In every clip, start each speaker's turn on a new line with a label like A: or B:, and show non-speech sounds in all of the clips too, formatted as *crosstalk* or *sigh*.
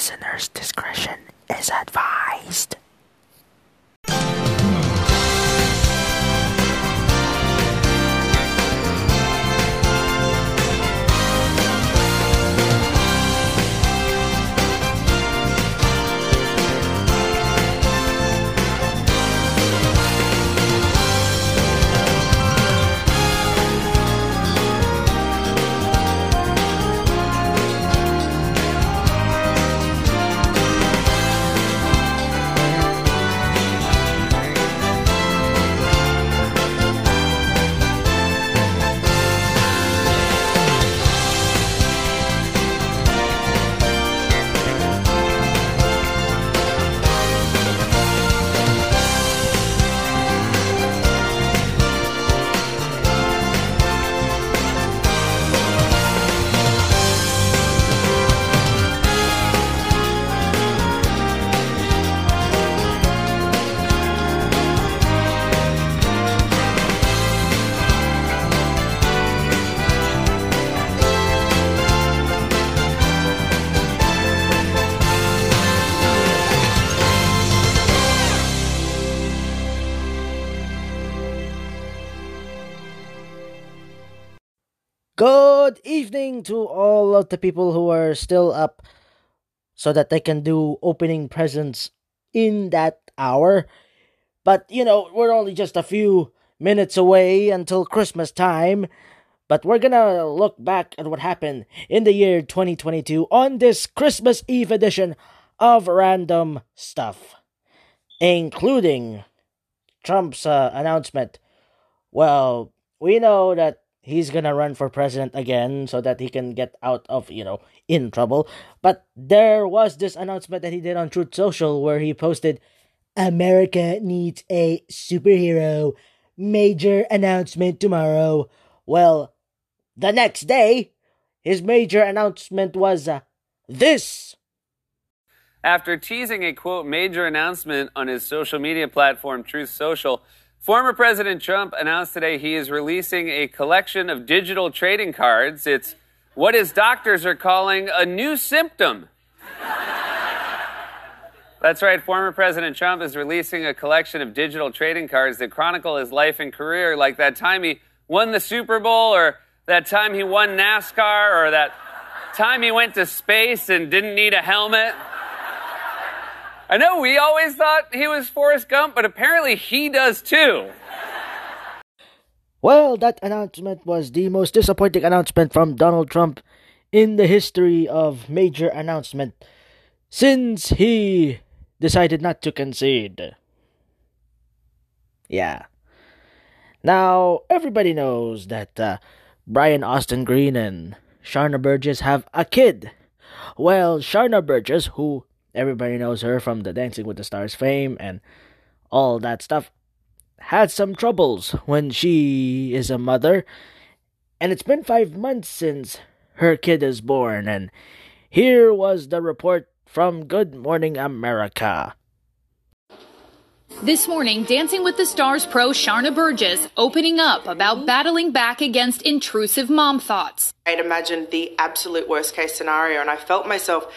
A: Listener's discretion is advised. Of the people who are still up so that they can do opening presents in that hour. But, you know, we're only just a few minutes away until Christmas time. But we're gonna look back at what happened in the year 2022 on this Christmas Eve edition of Random Stuff, including Trump's uh, announcement. Well, we know that he's gonna run for president again so that he can get out of you know in trouble. But there was this announcement that he did on truth social where he posted america needs a superhero. Major announcement tomorrow. Well the next day his major announcement was uh, this.
B: After teasing a quote major announcement on his social media platform truth social Former President Trump announced today he is releasing a collection of digital trading cards. It's what his doctors are calling a new symptom. That's right, former President Trump is releasing a collection of digital trading cards that chronicle his life and career, like that time he won the Super Bowl, or that time he won NASCAR, or that time he went to space and didn't need a helmet. I know we always thought he was Forrest Gump, but apparently he does too.
A: Well, that announcement was the most disappointing announcement from Donald Trump in the history of major announcement since he decided not to concede. Yeah. Now, everybody knows that uh, Brian Austin Green and Sharna Burgess have a kid. Well, Sharna Burgess, who Everybody knows her from the Dancing with the Stars fame and all that stuff. Had some troubles when she is a mother, and it's been five months since her kid is born. And here was the report from Good Morning America.
C: This morning, Dancing with the Stars pro Sharna Burgess opening up about battling back against intrusive mom thoughts.
D: I'd imagined the absolute worst case scenario, and I felt myself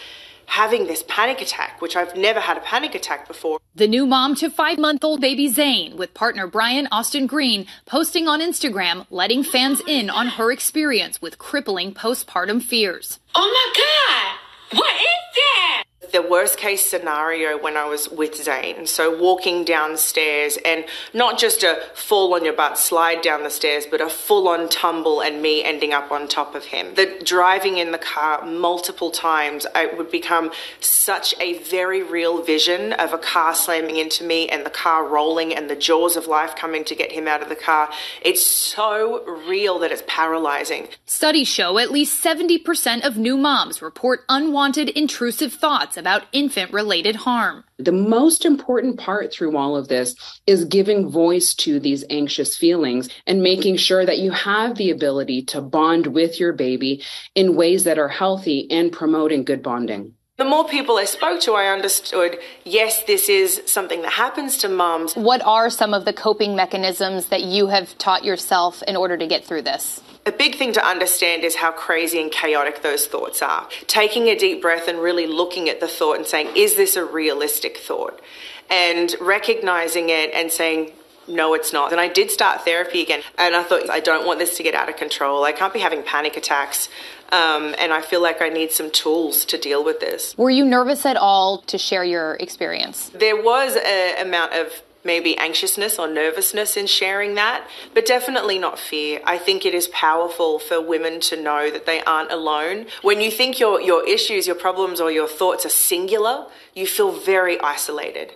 D: having this panic attack, which I've never had a panic attack before.
C: The new mom to five month old baby Zane, with partner Brian Austin Green, posting on Instagram, letting fans oh in on her experience with crippling postpartum fears.
E: Oh my God, what is that?
D: The worst case scenario when I was with Zane. So walking downstairs and not just a fall on your butt slide down the stairs, but a full on tumble and me ending up on top of him. The driving in the car multiple times, it would become such a very real vision of a car slamming into me and the car rolling and the jaws of life coming to get him out of the car. It's so real that it's paralyzing.
C: Studies show at least 70% of new moms report unwanted intrusive thoughts thoughts about infant related harm.
F: The most important part through all of this is giving voice to these anxious feelings and making sure that you have the ability to bond with your baby in ways that are healthy and promoting good bonding.
D: The more people I spoke to, I understood yes, this is something that happens to moms.
C: What are some of the coping mechanisms that you have taught yourself in order to get through this?
D: A big thing to understand is how crazy and chaotic those thoughts are. Taking a deep breath and really looking at the thought and saying, is this a realistic thought? And recognizing it and saying, no, it's not. And I did start therapy again. And I thought, I don't want this to get out of control. I can't be having panic attacks. Um, and I feel like I need some tools to deal with this.
C: Were you nervous at all to share your experience?
D: There was an amount of maybe anxiousness or nervousness in sharing that, but definitely not fear. I think it is powerful for women to know that they aren't alone. When you think your, your issues, your problems, or your thoughts are singular, you feel very isolated.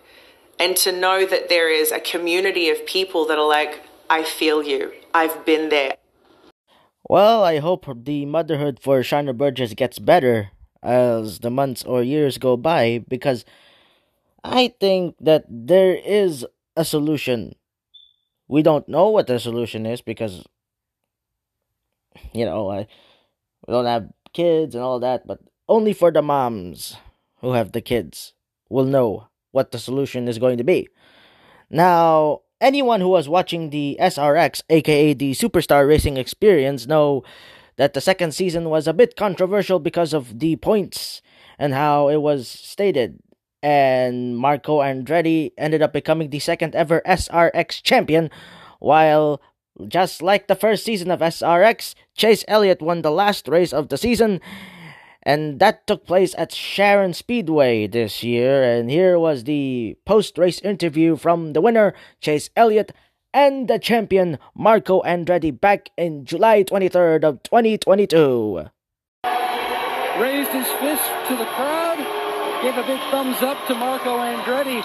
D: And to know that there is a community of people that are like, I feel you, I've been there.
A: Well, I hope the motherhood for Sharna Burgess gets better as the months or years go by because I think that there is a solution. We don't know what the solution is because, you know, I, we don't have kids and all that, but only for the moms who have the kids will know what the solution is going to be. Now, anyone who was watching the SRX, aka the Superstar Racing Experience, know that the second season was a bit controversial because of the points and how it was stated and Marco Andretti ended up becoming the second ever SRX champion, while just like the first season of SRX, Chase Elliott won the last race of the season, and that took place at Sharon Speedway this year. And here was the post race interview from the winner, Chase Elliott, and the champion, Marco Andretti, back in July 23rd of 2022.
G: Raised his fist to the crowd Give a big thumbs up to Marco Andretti.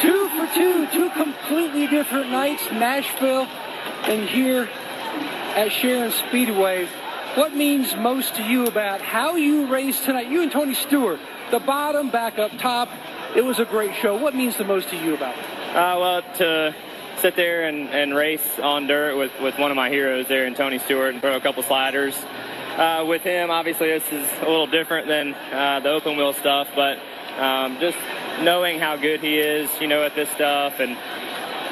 G: Two for two, two completely different nights, Nashville and here at Sharon Speedway. What means most to you about how you raced tonight? You and Tony Stewart, the bottom, back up top. It was a great show. What means the most to you about it?
H: Uh, well, to sit there and, and race on dirt with, with one of my heroes there and Tony Stewart and throw a couple sliders uh, with him. Obviously, this is a little different than uh, the open wheel stuff, but um, just knowing how good he is, you know, at this stuff and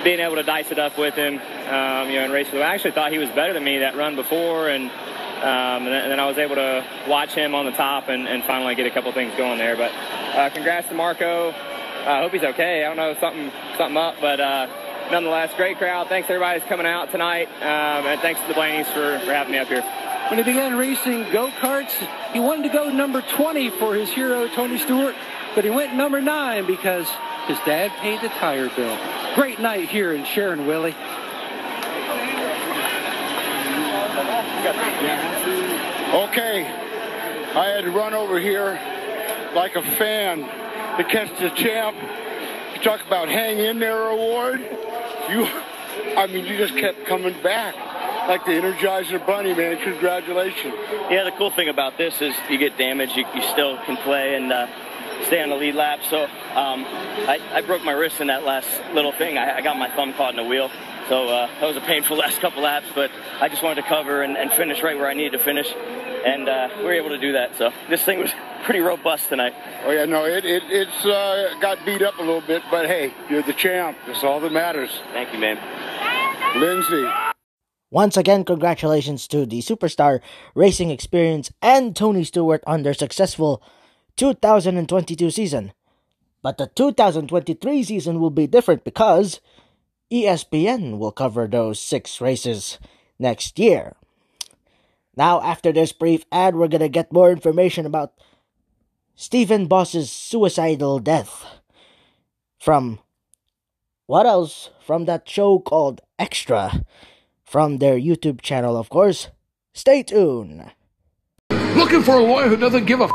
H: being able to dice it up with him, um, you know, and race. I actually thought he was better than me that run before, and, um, and, then, I was able to watch him on the top and, and finally get a couple things going there. But uh, congrats to Marco. I hope he's okay. I don't know something something up, but uh, nonetheless, great crowd. Thanks everybody who's coming out tonight, um, and thanks to the Blaneys for, for having me up here.
G: When he began racing go-karts, he wanted to go number 20 for his hero, Tony Stewart, but he went number 9 because his dad paid the tire bill. Great night here in Sharon, Willie.
I: Okay, I had to run over here like a fan to catch the champ. You talk about hang in there award. You, I mean, you just kept coming back like the Energizer Bunny, man. Congratulations.
H: Yeah, the cool thing about this is you get damage, you, you still can play and uh, stay on the lead lap. So um, I, I, broke my wrist in that last little thing. I, I got my thumb caught in the wheel. So uh, that was a painful *laughs* last couple laps, but I just wanted to cover and, and finish right where I needed to finish. And uh, we were able to do that. So this thing was *laughs* pretty robust tonight.
I: Oh, yeah, no, it, it, it's uh, got beat up a little bit, but hey, you're the champ. That's all that matters.
H: Thank you, man.
I: Lindsay.
A: Once again, congratulations to the Superstar Racing Experience and Tony Stewart on their successful 2022 season. But the 2023 season will be different because ESPN will cover those six races next year. Now, after this brief ad, we're gonna get more information about Stephen Boss's suicidal death. From what else? From that show called Extra from their YouTube channel, of course. Stay tuned.
J: Looking for a lawyer who doesn't give a f-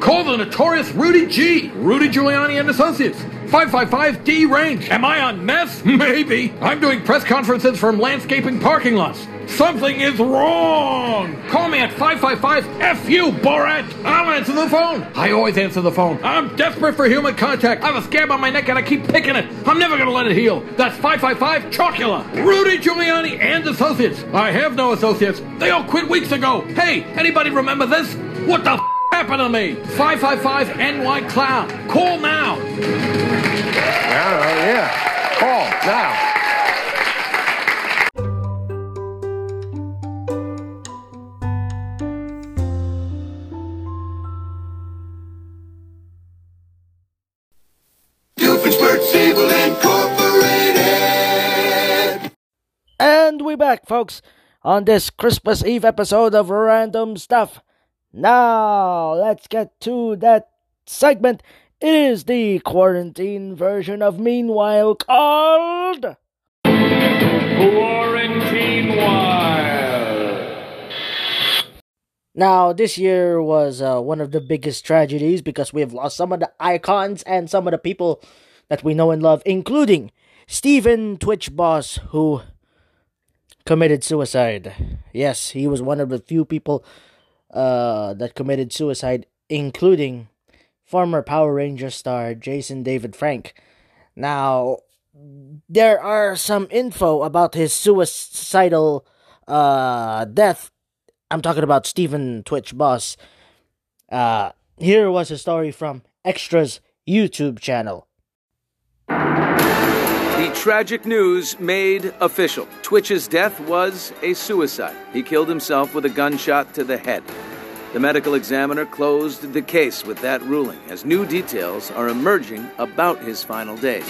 J: Call the notorious Rudy G. Rudy Giuliani and Associates. 555D range. Am I on meth? *laughs* Maybe. I'm doing press conferences from landscaping parking lots. Something is wrong. Call me at 555-FU, Borat. I'll answer the phone. I always answer the phone. I'm desperate for human contact. I have a scab on my neck and I keep picking it. I'm never going to let it heal. That's 555-Chocula. Rudy Giuliani and Associates. I have no associates. They all quit weeks ago. Hey, anybody remember this? What the happened to me? 555 NY Clown. Call now.
K: Yeah, yeah. Call now.
A: And we're back, folks, on this Christmas Eve episode of Random Stuff. Now, let's get to that segment. It is the quarantine version of Meanwhile called.
J: Quarantine Wild.
A: Now, this year was uh, one of the biggest tragedies because we have lost some of the icons and some of the people that we know and love, including Stephen Twitch Boss, who committed suicide. Yes, he was one of the few people uh, that committed suicide, including former Power Ranger star Jason David Frank. Now, there are some info about his suicidal uh, death I'm talking about Stephen Twitch Boss. Uh, here was a story from Extra's YouTube channel.
L: Tragic news made official. Twitch's death was a suicide. He killed himself with a gunshot to the head. The medical examiner closed the case with that ruling as new details are emerging about his final days.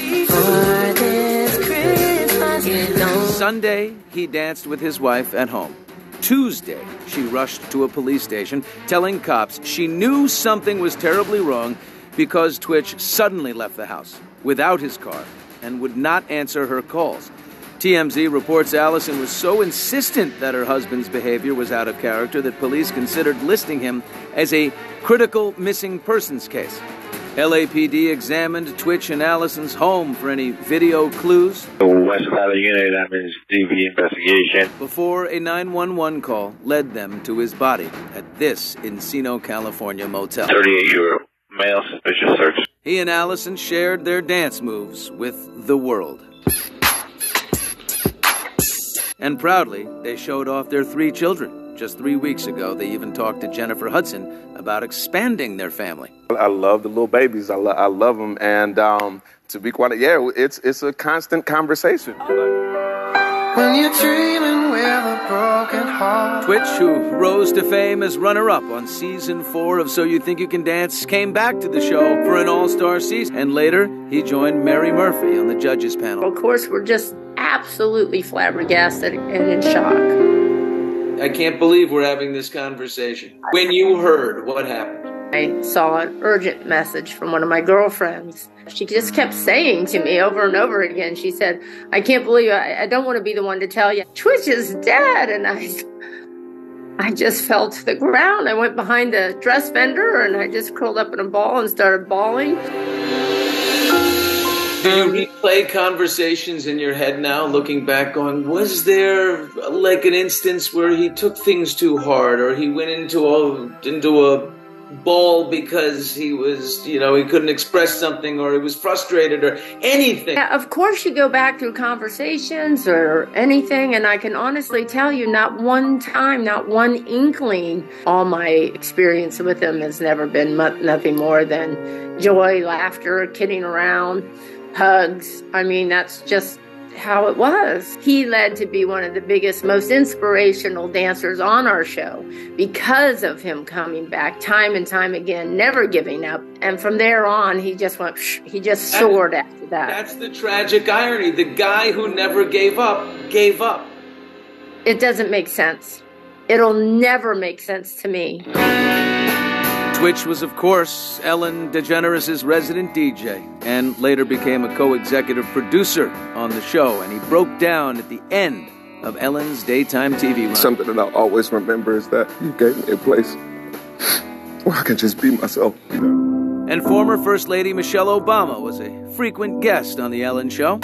L: Sunday, he danced with his wife at home. Tuesday, she rushed to a police station, telling cops she knew something was terribly wrong because Twitch suddenly left the house without his car and would not answer her calls. TMZ reports Allison was so insistent that her husband's behavior was out of character that police considered listing him as a critical missing persons case. LAPD examined Twitch and Allison's home for any video clues.
M: The West Valley Unit, I'm in DV investigation.
L: Before a 911 call led them to his body at this Encino, California motel.
M: 38 euro. Male suspicious search.
L: He and Allison shared their dance moves with the world. And proudly, they showed off their three children. Just three weeks ago, they even talked to Jennifer Hudson about expanding their family.
N: I love the little babies. I, lo- I love them, and um, to be quite, yeah, it's it's a constant conversation.
O: When you're dreaming with a broken heart.
L: Twitch, who rose to fame as runner-up on season four of So You Think You Can Dance, came back to the show for an all-star season, and later he joined Mary Murphy on the judges panel.
P: Of course, we're just absolutely flabbergasted and in shock.
L: I can't believe we're having this conversation. When you heard, what happened?
P: I saw an urgent message from one of my girlfriends. She just kept saying to me over and over again, she said, I can't believe I, I don't want to be the one to tell you, Twitch is dead. And I, I just fell to the ground. I went behind the dress vendor and I just curled up in a ball and started bawling.
L: Do you replay conversations in your head now, looking back, going, was there like an instance where he took things too hard, or he went into a into a ball because he was, you know, he couldn't express something, or he was frustrated, or anything?
P: Yeah, of course, you go back through conversations or anything, and I can honestly tell you, not one time, not one inkling. All my experience with him has never been nothing more than joy, laughter, kidding around hugs. I mean, that's just how it was. He led to be one of the biggest, most inspirational dancers on our show because of him coming back time and time again, never giving up. And from there on, he just went, he just soared after that.
L: That's the tragic irony. The guy who never gave up, gave up.
P: It doesn't make sense. It'll never make sense to me.
L: Twitch was, of course, Ellen DeGeneres' resident DJ, and later became a co executive producer on the show. And he broke down at the end of Ellen's daytime TV run.
N: Something that I'll always remember is that you gave me a place where I can just be myself.
L: And former First Lady Michelle Obama was a frequent guest on The Ellen Show.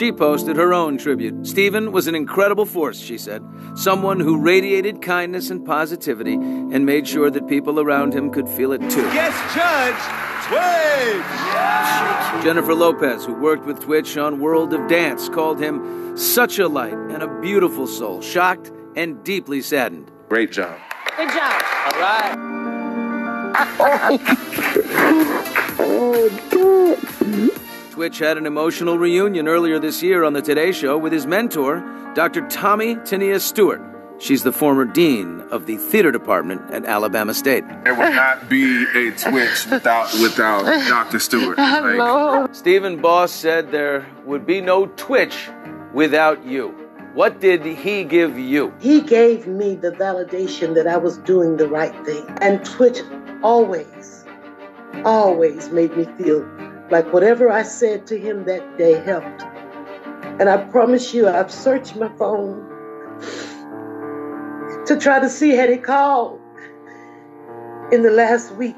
L: She posted her own tribute. Stephen was an incredible force, she said. Someone who radiated kindness and positivity and made sure that people around him could feel it too.
Q: Yes, Judge Twitch!
L: Jennifer Lopez, who worked with Twitch on World of Dance, called him such a light and a beautiful soul, shocked and deeply saddened.
N: Great job.
P: Good job.
L: All right. *laughs*
N: oh,
L: Twitch had an emotional reunion earlier this year on The Today Show with his mentor, Dr. Tommy Tonea Stewart. She's the former dean of the theater department at Alabama State.
N: There would not be a Twitch without without Dr. Stewart. *laughs* Like,
L: Stephen Boss said there would be no Twitch without you. What did he give you?
K: He gave me the validation that I was doing the right thing. And Twitch always, always made me feel like whatever I said to him that day helped. And I promise you, I've searched my phone to try to see had he called in the last week.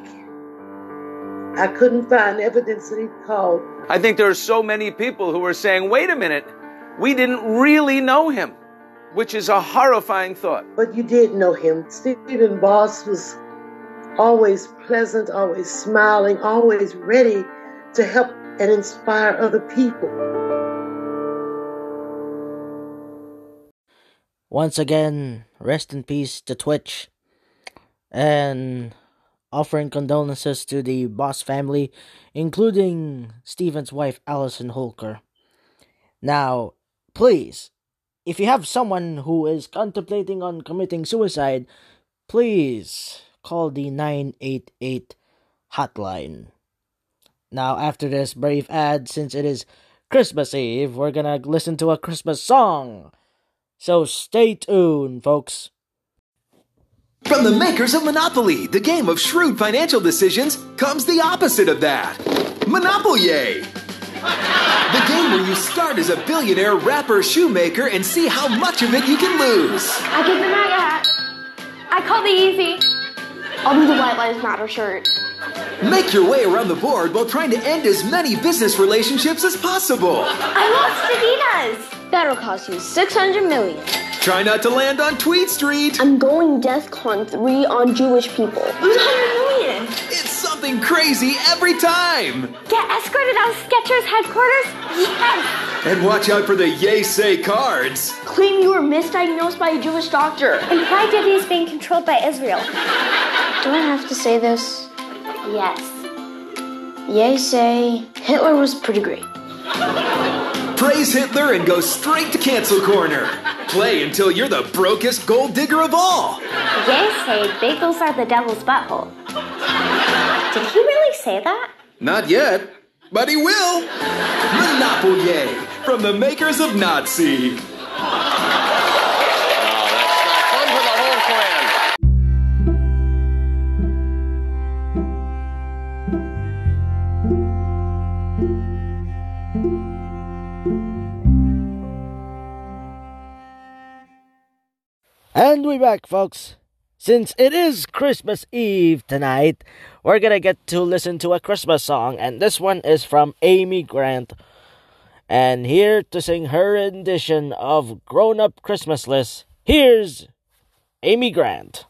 K: I couldn't find evidence that he called.
L: I think there are so many people who are saying, wait a minute, we didn't really know him, which is a horrifying thought.
K: But you did know him. Stephen Boss was always pleasant, always smiling, always ready to help and inspire other people.
R: Once again, rest in peace to Twitch. And offering condolences to the Boss family, including Steven's wife, Allison Holker. Now, please, if you have someone who is contemplating on committing suicide, please call the 988 hotline. Now, after this brief ad, since it is Christmas Eve, we're gonna listen to a Christmas song. So stay tuned, folks.
Q: From the makers of Monopoly, the game of shrewd financial decisions, comes the opposite of that Monopoly! The game where you start as a billionaire rapper shoemaker and see how much of it you can lose.
S: I give the MAGA hat. I call the easy. I'll do the White Lives Matter shirt.
Q: Make your way around the board while trying to end as many business relationships as possible.
S: I want Adidas. That'll cost you 600 million.
Q: Try not to land on Tweet Street.
S: I'm going DEFCON 3 on Jewish people. Lose 100 million.
Q: It's something crazy every time.
S: Get escorted out of Skechers headquarters? Yes.
Q: And watch out for the Yay Say cards.
S: Claim you were misdiagnosed by a Jewish doctor. And why Diddy is being controlled by Israel. Do I have to say this? Yes. Yay say Hitler was pretty great.
Q: Praise Hitler and go straight to cancel corner. Play until you're the brokest gold digger of all.
S: Yay say bagels are the devil's butthole. Did he really say that?
Q: Not yet, but he will. Monopoly from the makers of Nazi.
R: And we're back, folks. Since it is Christmas Eve tonight, we're gonna get to listen to a Christmas song, and this one is from Amy Grant. And here to sing her rendition of Grown Up Christmas List, here's Amy Grant.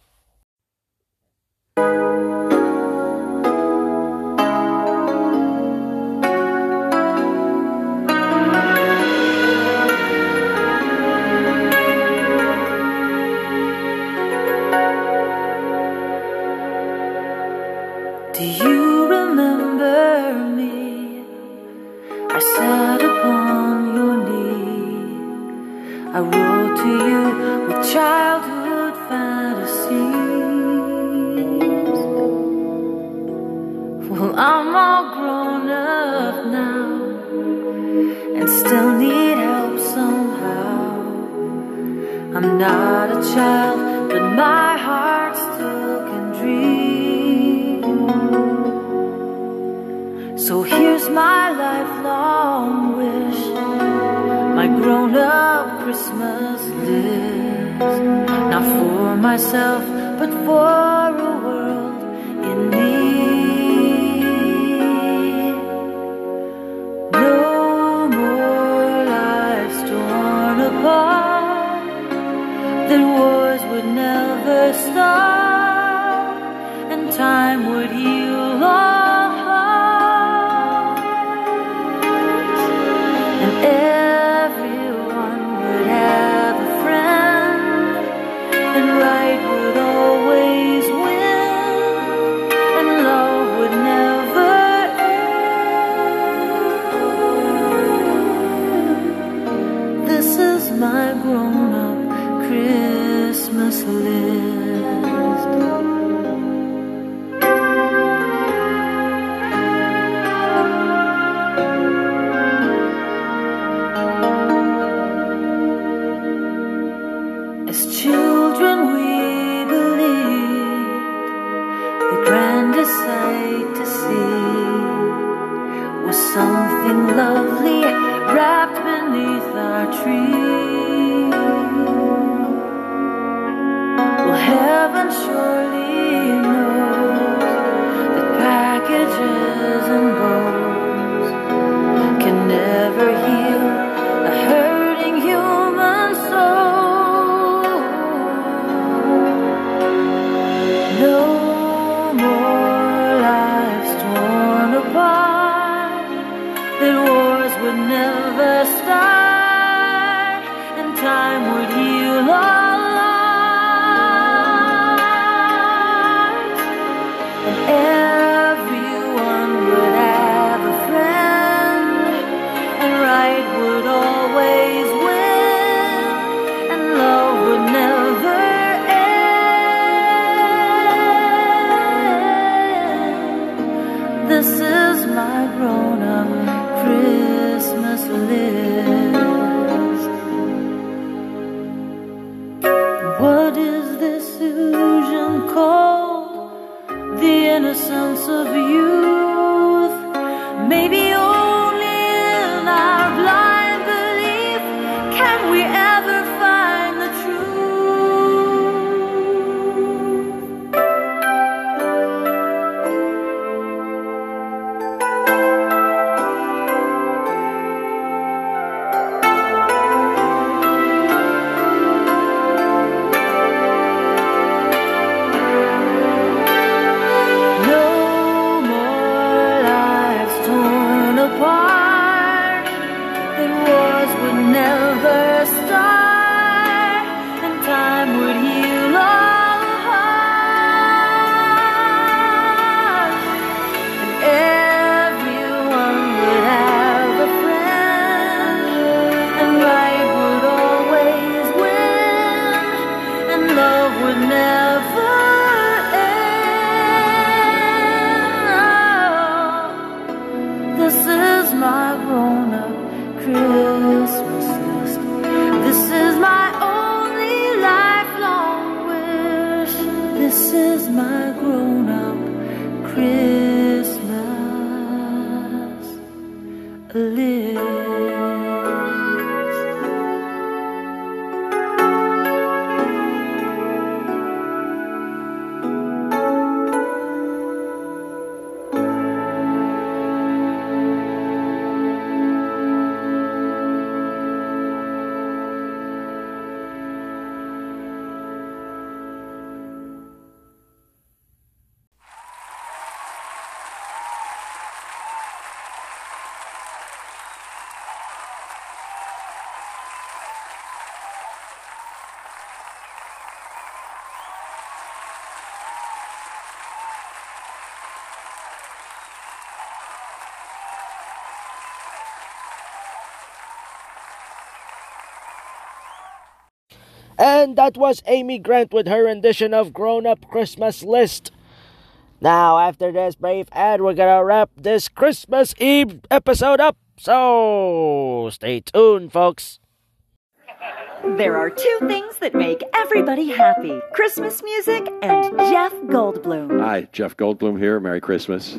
T: This is my grown up Christmas
R: list. And
A: that was Amy Grant with her rendition of Grown Up Christmas List. Now, after this brief ad, we're gonna wrap this Christmas Eve episode up. So, stay tuned, folks.
U: There are two things that make everybody happy Christmas music and Jeff Goldblum.
V: Hi, Jeff Goldblum here. Merry Christmas.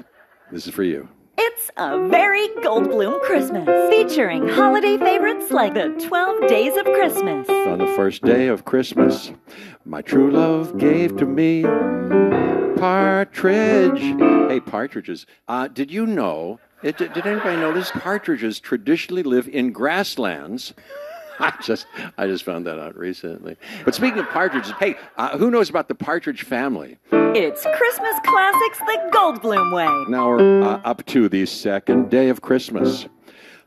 V: This is for you.
U: It's a very Goldblum Christmas, featuring holiday favorites like the 12 Days of Christmas.
V: On the first day of Christmas, my true love gave to me partridge. Hey, partridges. Uh, did you know? It, did anybody know this? Partridges traditionally live in grasslands. *laughs* I just, I just found that out recently. But speaking of partridges, hey, uh, who knows about the partridge family?
U: It's Christmas classics the Goldblum way.
V: Now we're uh, up to the second day of Christmas.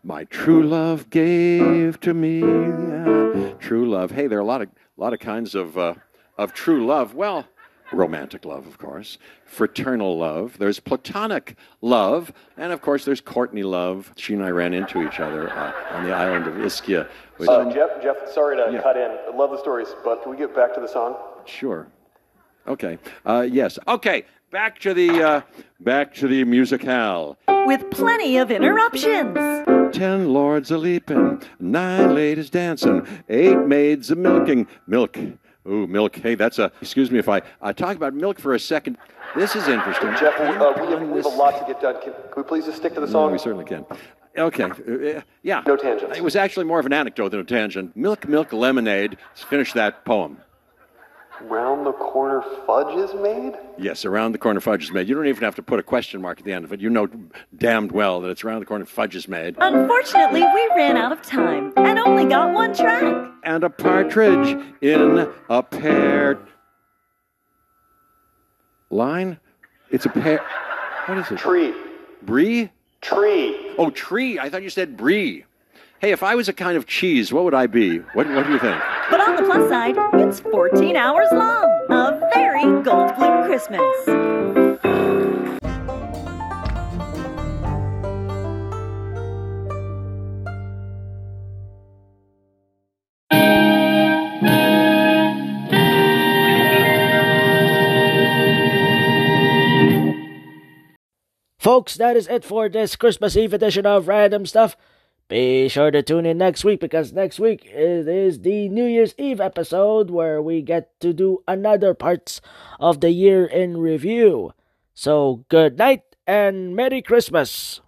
V: My true love gave to me uh, true love. Hey, there are a lot of a lot of kinds of uh, of true love. Well, romantic love, of course, fraternal love. There's platonic love, and of course, there's Courtney love. She and I ran into each other uh, on the island of Ischia. Which-
W: Uh, Jeff, Jeff, sorry to
V: Yeah.
W: cut in. I love the stories, but can we get back to the song?
V: Sure. Okay. Uh, yes. Okay. Back to the uh, back to the musicale.
U: With plenty of interruptions.
V: Ten lords a leaping, nine ladies dancing, eight maids a milking, milk, Ooh, milk. Hey, that's a. Excuse me if I, I talk about milk for a second. This is interesting.
W: Jeff, we, uh, we, have, we have a lot to get done. Can, can we please just stick to the
V: No,
W: song?
V: we certainly can. Okay. uh, uh, yeah.
W: No tangents.
V: It was actually more of an anecdote than a tangent. Milk, milk, lemonade. Let's finish that poem.
W: Round the corner fudge is made?
V: Yes, around the corner fudge is made. You don't even have to put a question mark at the end of it. You know damned well that it's around the corner fudge is made.
U: Unfortunately, we ran out of time and only got one track.
V: And a partridge in a pear line. It's a pear. What is it?
W: Tree.
V: Brie?
W: Tree.
V: Oh, tree. I thought you said brie. Hey, if I was a kind of cheese, what would I be? What, what do you think?
U: But on the plus side, it's 14 hours long. A very Goldblum Christmas.
A: Folks, that is it for this Christmas Eve edition of Random Stuff. Be sure to tune in next week because next week it is the New Year's Eve episode where we get to do another parts of the year in review. So good night and Merry Christmas.